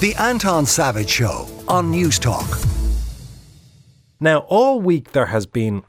The Anton Savage Show on Newstalk. Now, all week there has been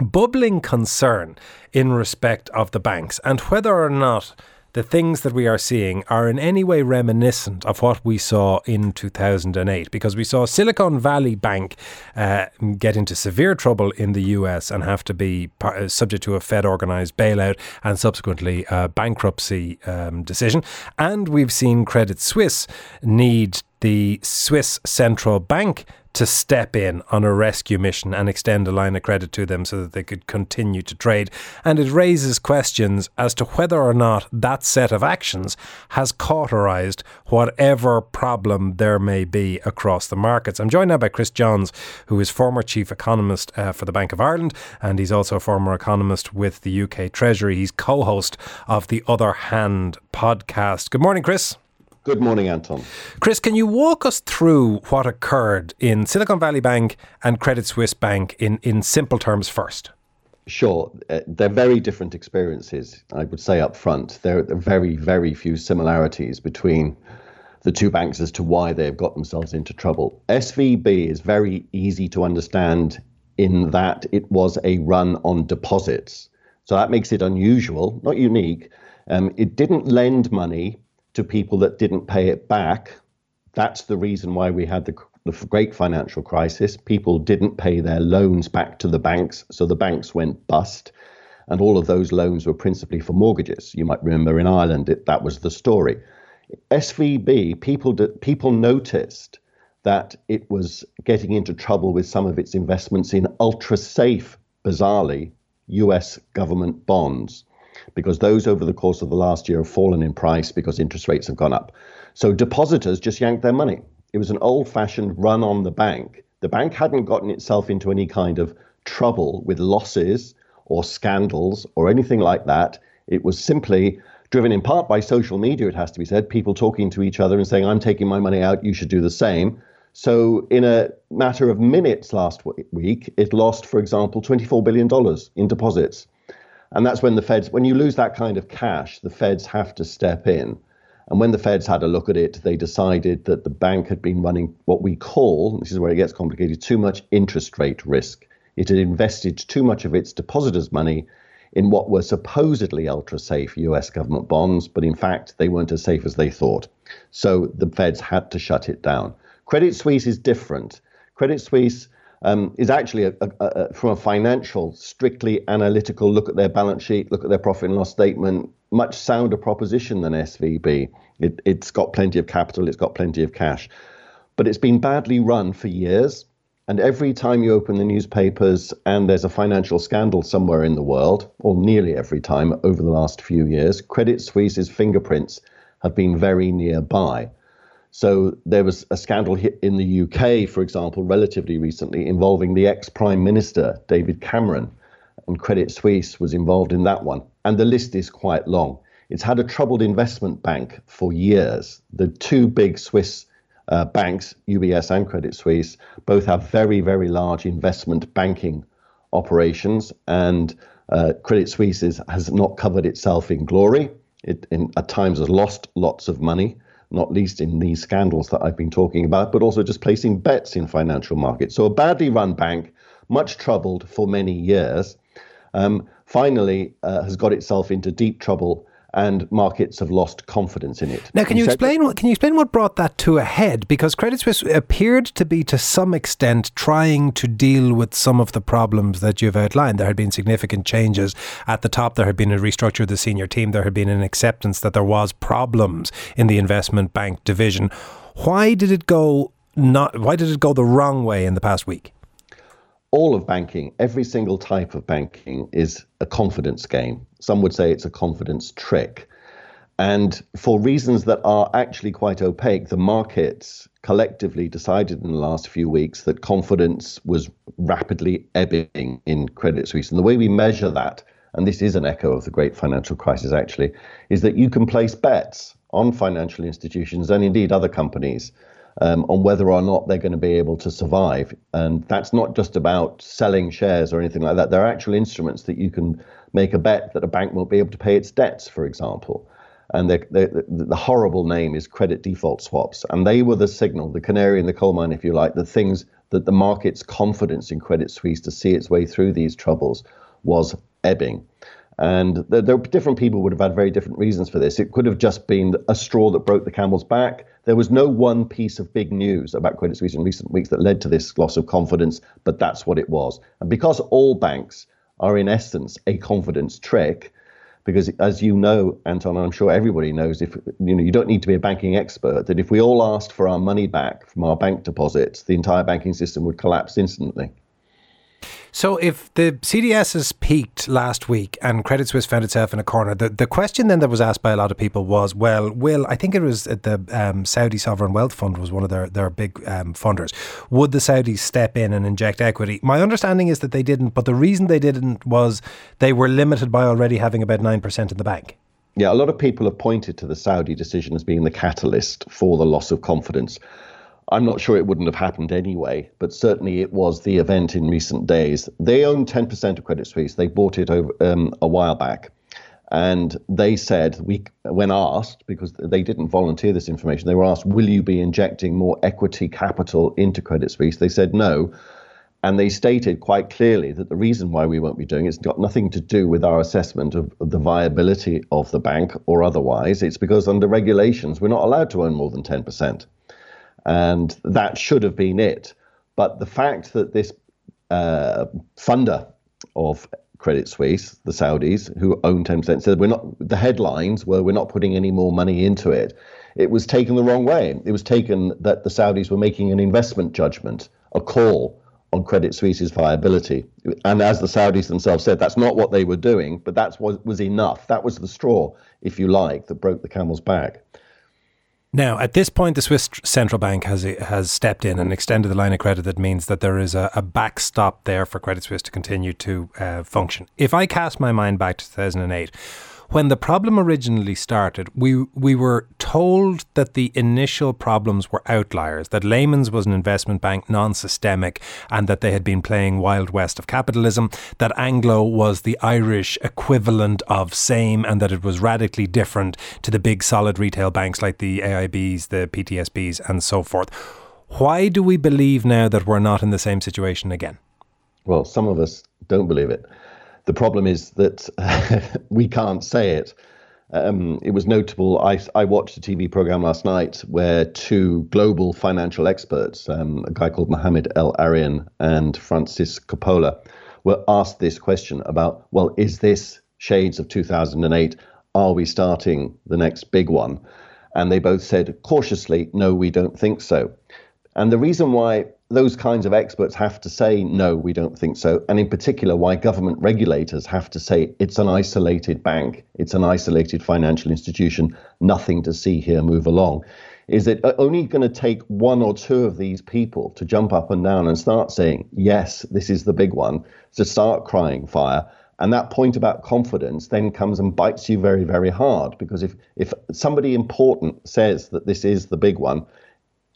bubbling concern in respect of the banks and whether or not the things that we are seeing are in any way reminiscent of what we saw in 2008 because we saw Silicon Valley Bank uh, get into severe trouble in the US and have to be par- uh, subject to a Fed organized bailout and subsequently a bankruptcy um, decision. And we've seen Credit Suisse need the Swiss Central Bank to step in on a rescue mission and extend a line of credit to them so that they could continue to trade. And it raises questions as to whether or not that set of actions has cauterized whatever problem there may be across the markets. I'm joined now by Chris Johns, who is former chief economist uh, for the Bank of Ireland, and he's also a former economist with the UK Treasury. He's co host of the Other Hand podcast. Good morning, Chris. Good morning, Anton. Chris, can you walk us through what occurred in Silicon Valley Bank and Credit Suisse Bank in, in simple terms first? Sure. Uh, they're very different experiences, I would say up front. There are very, very few similarities between the two banks as to why they've got themselves into trouble. SVB is very easy to understand in that it was a run on deposits. So that makes it unusual, not unique. Um, it didn't lend money to people that didn't pay it back. That's the reason why we had the, the great financial crisis. People didn't pay their loans back to the banks, so the banks went bust. And all of those loans were principally for mortgages. You might remember in Ireland, it, that was the story. SVB, people, people noticed that it was getting into trouble with some of its investments in ultra safe, bizarrely, US government bonds because those over the course of the last year have fallen in price because interest rates have gone up. So depositors just yanked their money. It was an old fashioned run on the bank. The bank hadn't gotten itself into any kind of trouble with losses or scandals or anything like that. It was simply driven in part by social media, it has to be said, people talking to each other and saying, I'm taking my money out, you should do the same. So, in a matter of minutes last week, it lost, for example, $24 billion in deposits. And that's when the feds, when you lose that kind of cash, the feds have to step in. And when the feds had a look at it, they decided that the bank had been running what we call, this is where it gets complicated, too much interest rate risk. It had invested too much of its depositors' money in what were supposedly ultra safe US government bonds, but in fact, they weren't as safe as they thought. So the feds had to shut it down. Credit Suisse is different. Credit Suisse um, is actually, a, a, a, from a financial, strictly analytical look at their balance sheet, look at their profit and loss statement, much sounder proposition than SVB. It, it's got plenty of capital, it's got plenty of cash, but it's been badly run for years. And every time you open the newspapers and there's a financial scandal somewhere in the world, or nearly every time over the last few years, Credit Suisse's fingerprints have been very nearby. So there was a scandal in the UK, for example, relatively recently involving the ex Prime Minister, David Cameron, and Credit Suisse was involved in that one. And the list is quite long. It's had a troubled investment bank for years. The two big Swiss uh, banks, UBS and Credit Suisse, both have very, very large investment banking operations, and uh, Credit Suisse is, has not covered itself in glory. It in, at times has lost lots of money not least in these scandals that I've been talking about, but also just placing bets in financial markets. So a badly run bank, much troubled for many years, um, finally uh, has got itself into deep trouble and markets have lost confidence in it. Now, can you explain what can you explain what brought that to a head? Because Credit Suisse appeared to be, to some extent, trying to deal with some of the problems that you've outlined. There had been significant changes at the top. There had been a restructure of the senior team. There had been an acceptance that there was problems in the investment bank division. Why did it go not? Why did it go the wrong way in the past week? all of banking, every single type of banking is a confidence game. Some would say it's a confidence trick. And for reasons that are actually quite opaque, the markets collectively decided in the last few weeks that confidence was rapidly ebbing in Credit Suisse. And the way we measure that, and this is an echo of the great financial crisis actually, is that you can place bets on financial institutions and indeed other companies um, on whether or not they're going to be able to survive. And that's not just about selling shares or anything like that. There are actual instruments that you can make a bet that a bank won't be able to pay its debts, for example. and the, horrible name is credit default swaps. And they were the signal, the canary in the coal mine, if you like, the things that the market's confidence in Credit Suisse to see its way through these troubles was ebbing. And there, there different people would have had very different reasons for this. It could have just been a straw that broke the camel's back. There was no one piece of big news about Credit Suisse in recent weeks that led to this loss of confidence, but that's what it was. And because all banks are in essence a confidence trick, because as you know, Anton, and I'm sure everybody knows, if you know, you don't need to be a banking expert. That if we all asked for our money back from our bank deposits, the entire banking system would collapse instantly. So if the CDSs peaked last week and Credit Suisse found itself in a corner, the, the question then that was asked by a lot of people was, well, will, I think it was the um, Saudi Sovereign Wealth Fund was one of their, their big um, funders. Would the Saudis step in and inject equity? My understanding is that they didn't, but the reason they didn't was they were limited by already having about 9% in the bank. Yeah, a lot of people have pointed to the Saudi decision as being the catalyst for the loss of confidence. I'm not sure it wouldn't have happened anyway, but certainly it was the event in recent days. They own 10% of Credit Suisse. They bought it over um, a while back. And they said, we, when asked, because they didn't volunteer this information, they were asked, will you be injecting more equity capital into Credit Suisse? They said no. And they stated quite clearly that the reason why we won't be doing it's got nothing to do with our assessment of the viability of the bank or otherwise. It's because under regulations, we're not allowed to own more than 10% and that should have been it. But the fact that this uh, funder of Credit Suisse, the Saudis, who own 10%, said we're not, the headlines were we're not putting any more money into it. It was taken the wrong way. It was taken that the Saudis were making an investment judgment, a call on Credit Suisse's viability. And as the Saudis themselves said, that's not what they were doing, but what was enough. That was the straw, if you like, that broke the camel's back. Now, at this point, the Swiss central bank has has stepped in and extended the line of credit. That means that there is a, a backstop there for Credit Suisse to continue to uh, function. If I cast my mind back to 2008 when the problem originally started, we we were told that the initial problems were outliers, that Lehman's was an investment bank, non-systemic, and that they had been playing wild west of capitalism, that Anglo was the Irish equivalent of same, and that it was radically different to the big solid retail banks like the AIBs, the PTSBs, and so forth. Why do we believe now that we're not in the same situation again? Well, some of us don't believe it. The problem is that we can't say it. Um, it was notable. I, I watched a TV program last night where two global financial experts, um, a guy called Mohamed El-Erian and Frances Coppola, were asked this question about, well, is this shades of 2008? Are we starting the next big one? And they both said cautiously, no, we don't think so. And the reason why those kinds of experts have to say, no, we don't think so. And in particular, why government regulators have to say it's an isolated bank, it's an isolated financial institution, nothing to see here, move along. Is it only going to take one or two of these people to jump up and down and start saying, yes, this is the big one, to start crying fire? And that point about confidence then comes and bites you very, very hard because if, if somebody important says that this is the big one,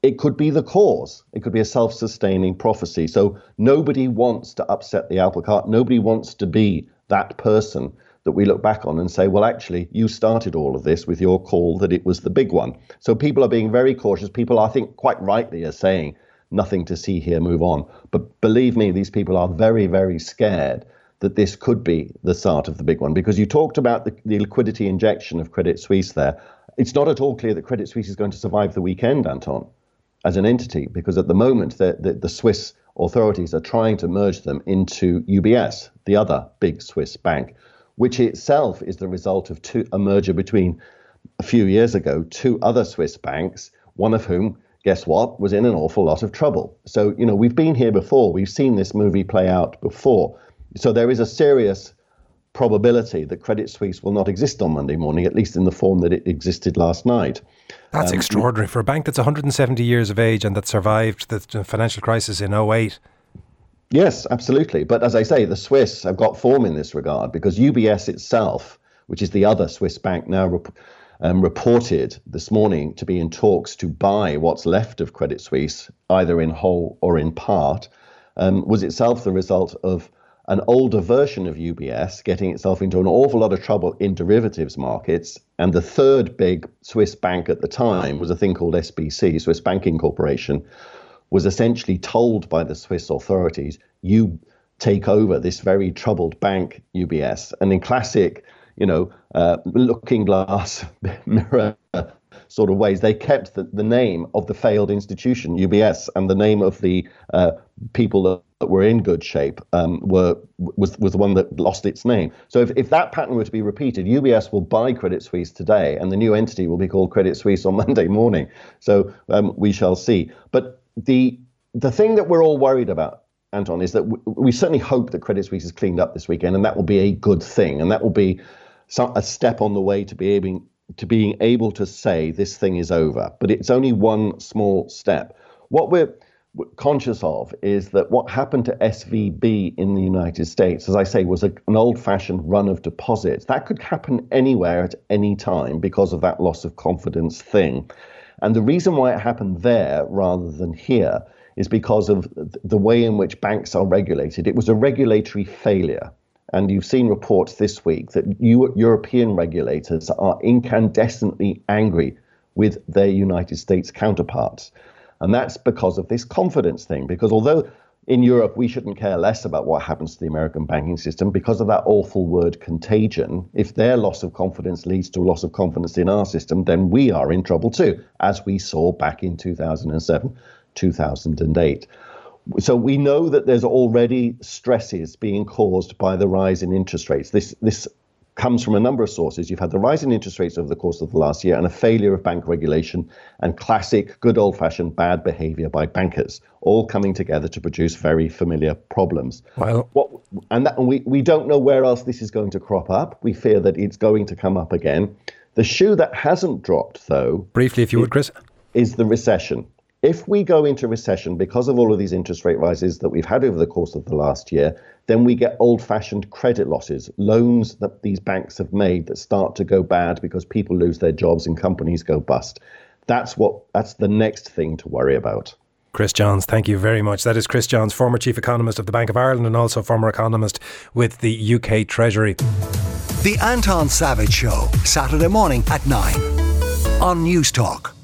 it could be the cause. It could be a self sustaining prophecy. So nobody wants to upset the apple cart. Nobody wants to be that person that we look back on and say, well, actually, you started all of this with your call that it was the big one. So people are being very cautious. People, I think, quite rightly are saying, nothing to see here, move on. But believe me, these people are very, very scared that this could be the start of the big one because you talked about the, the liquidity injection of Credit Suisse there. It's not at all clear that Credit Suisse is going to survive the weekend, Anton as an entity because at the moment the, the, Swiss authorities are trying to merge them into UBS, the other big Swiss bank, which itself is the result of two, a merger between a few years ago two other Swiss banks, one of whom, guess what, was in an awful lot of trouble. So, you know, we've been here before, we've seen this movie play out before. So there is a serious probability that Credit Suisse will not exist on Monday morning, at least in the form that it existed last night. That's um, extraordinary for a bank that's 170 years of age and that survived the financial crisis in 08. Yes, absolutely. But as I say, the Swiss have got form in this regard because UBS itself, which is the other Swiss bank now, rep- um, reported this morning to be in talks to buy what's left of Credit Suisse, either in whole or in part, um, was itself the result of an older version of UBS getting itself into an awful lot of trouble in derivatives markets. And the third big Swiss bank at the time was a thing called SBC, Swiss Banking Corporation, was essentially told by the Swiss authorities, you take over this very troubled bank, UBS. And in classic, you know, uh, looking glass mirror sort of ways, they kept the, the name of the failed institution, UBS, and the name of the uh, people that, were in good shape um, were was was the one that lost its name. So if, if that pattern were to be repeated, UBS will buy Credit Suisse today, and the new entity will be called Credit Suisse on Monday morning. So um, we shall see. But the the thing that we're all worried about Anton, is that we certainly hope that Credit Suisse is cleaned up this weekend, and that will be a good thing, and that will be some, a step on the way to be able to being able to say this thing is over. But it's only one small step. What we're conscious of is that what happened to SVB in the United States, as I say, was a, an old fashioned run of deposits. That could happen anywhere at any time because of that loss of confidence thing. And the reason why it happened there rather than here is because of the way in which banks are regulated. It was a regulatory failure. And you've seen reports this week that European regulators are incandescently angry with their United States counterparts. And that's because of this confidence thing. Because although in Europe we shouldn't care less about what happens to the American banking system, because of that awful word contagion, if their loss of confidence leads to a loss of confidence in our system, then we are in trouble too, as we saw back in 2007, 2008. So we know that there's already stresses being caused by the rise in interest rates. This this comes from a number of sources. You've had the rise in interest rates over the course of the last year and a failure of bank regulation and classic good old fashioned bad behavior by bankers, all coming together to produce very familiar problems. Well, what, and, that, and we, we don't know where else this is going to crop up. We fear that it's going to come up again. The shoe that hasn't dropped, though. Briefly, if you would, Chris. Is the recession. If we go into recession because of all of these interest rate rises that we've had over the course of the last year, then we get old fashioned credit losses, loans that these banks have made that start to go bad because people lose their jobs and companies go bust. That's what that's the next thing to worry about. Chris Johns, thank you very much. That is Chris Johns, former chief economist of the Bank of Ireland and also former economist with the UK Treasury. The Anton Savage Show, Saturday morning at 9 on Newstalk.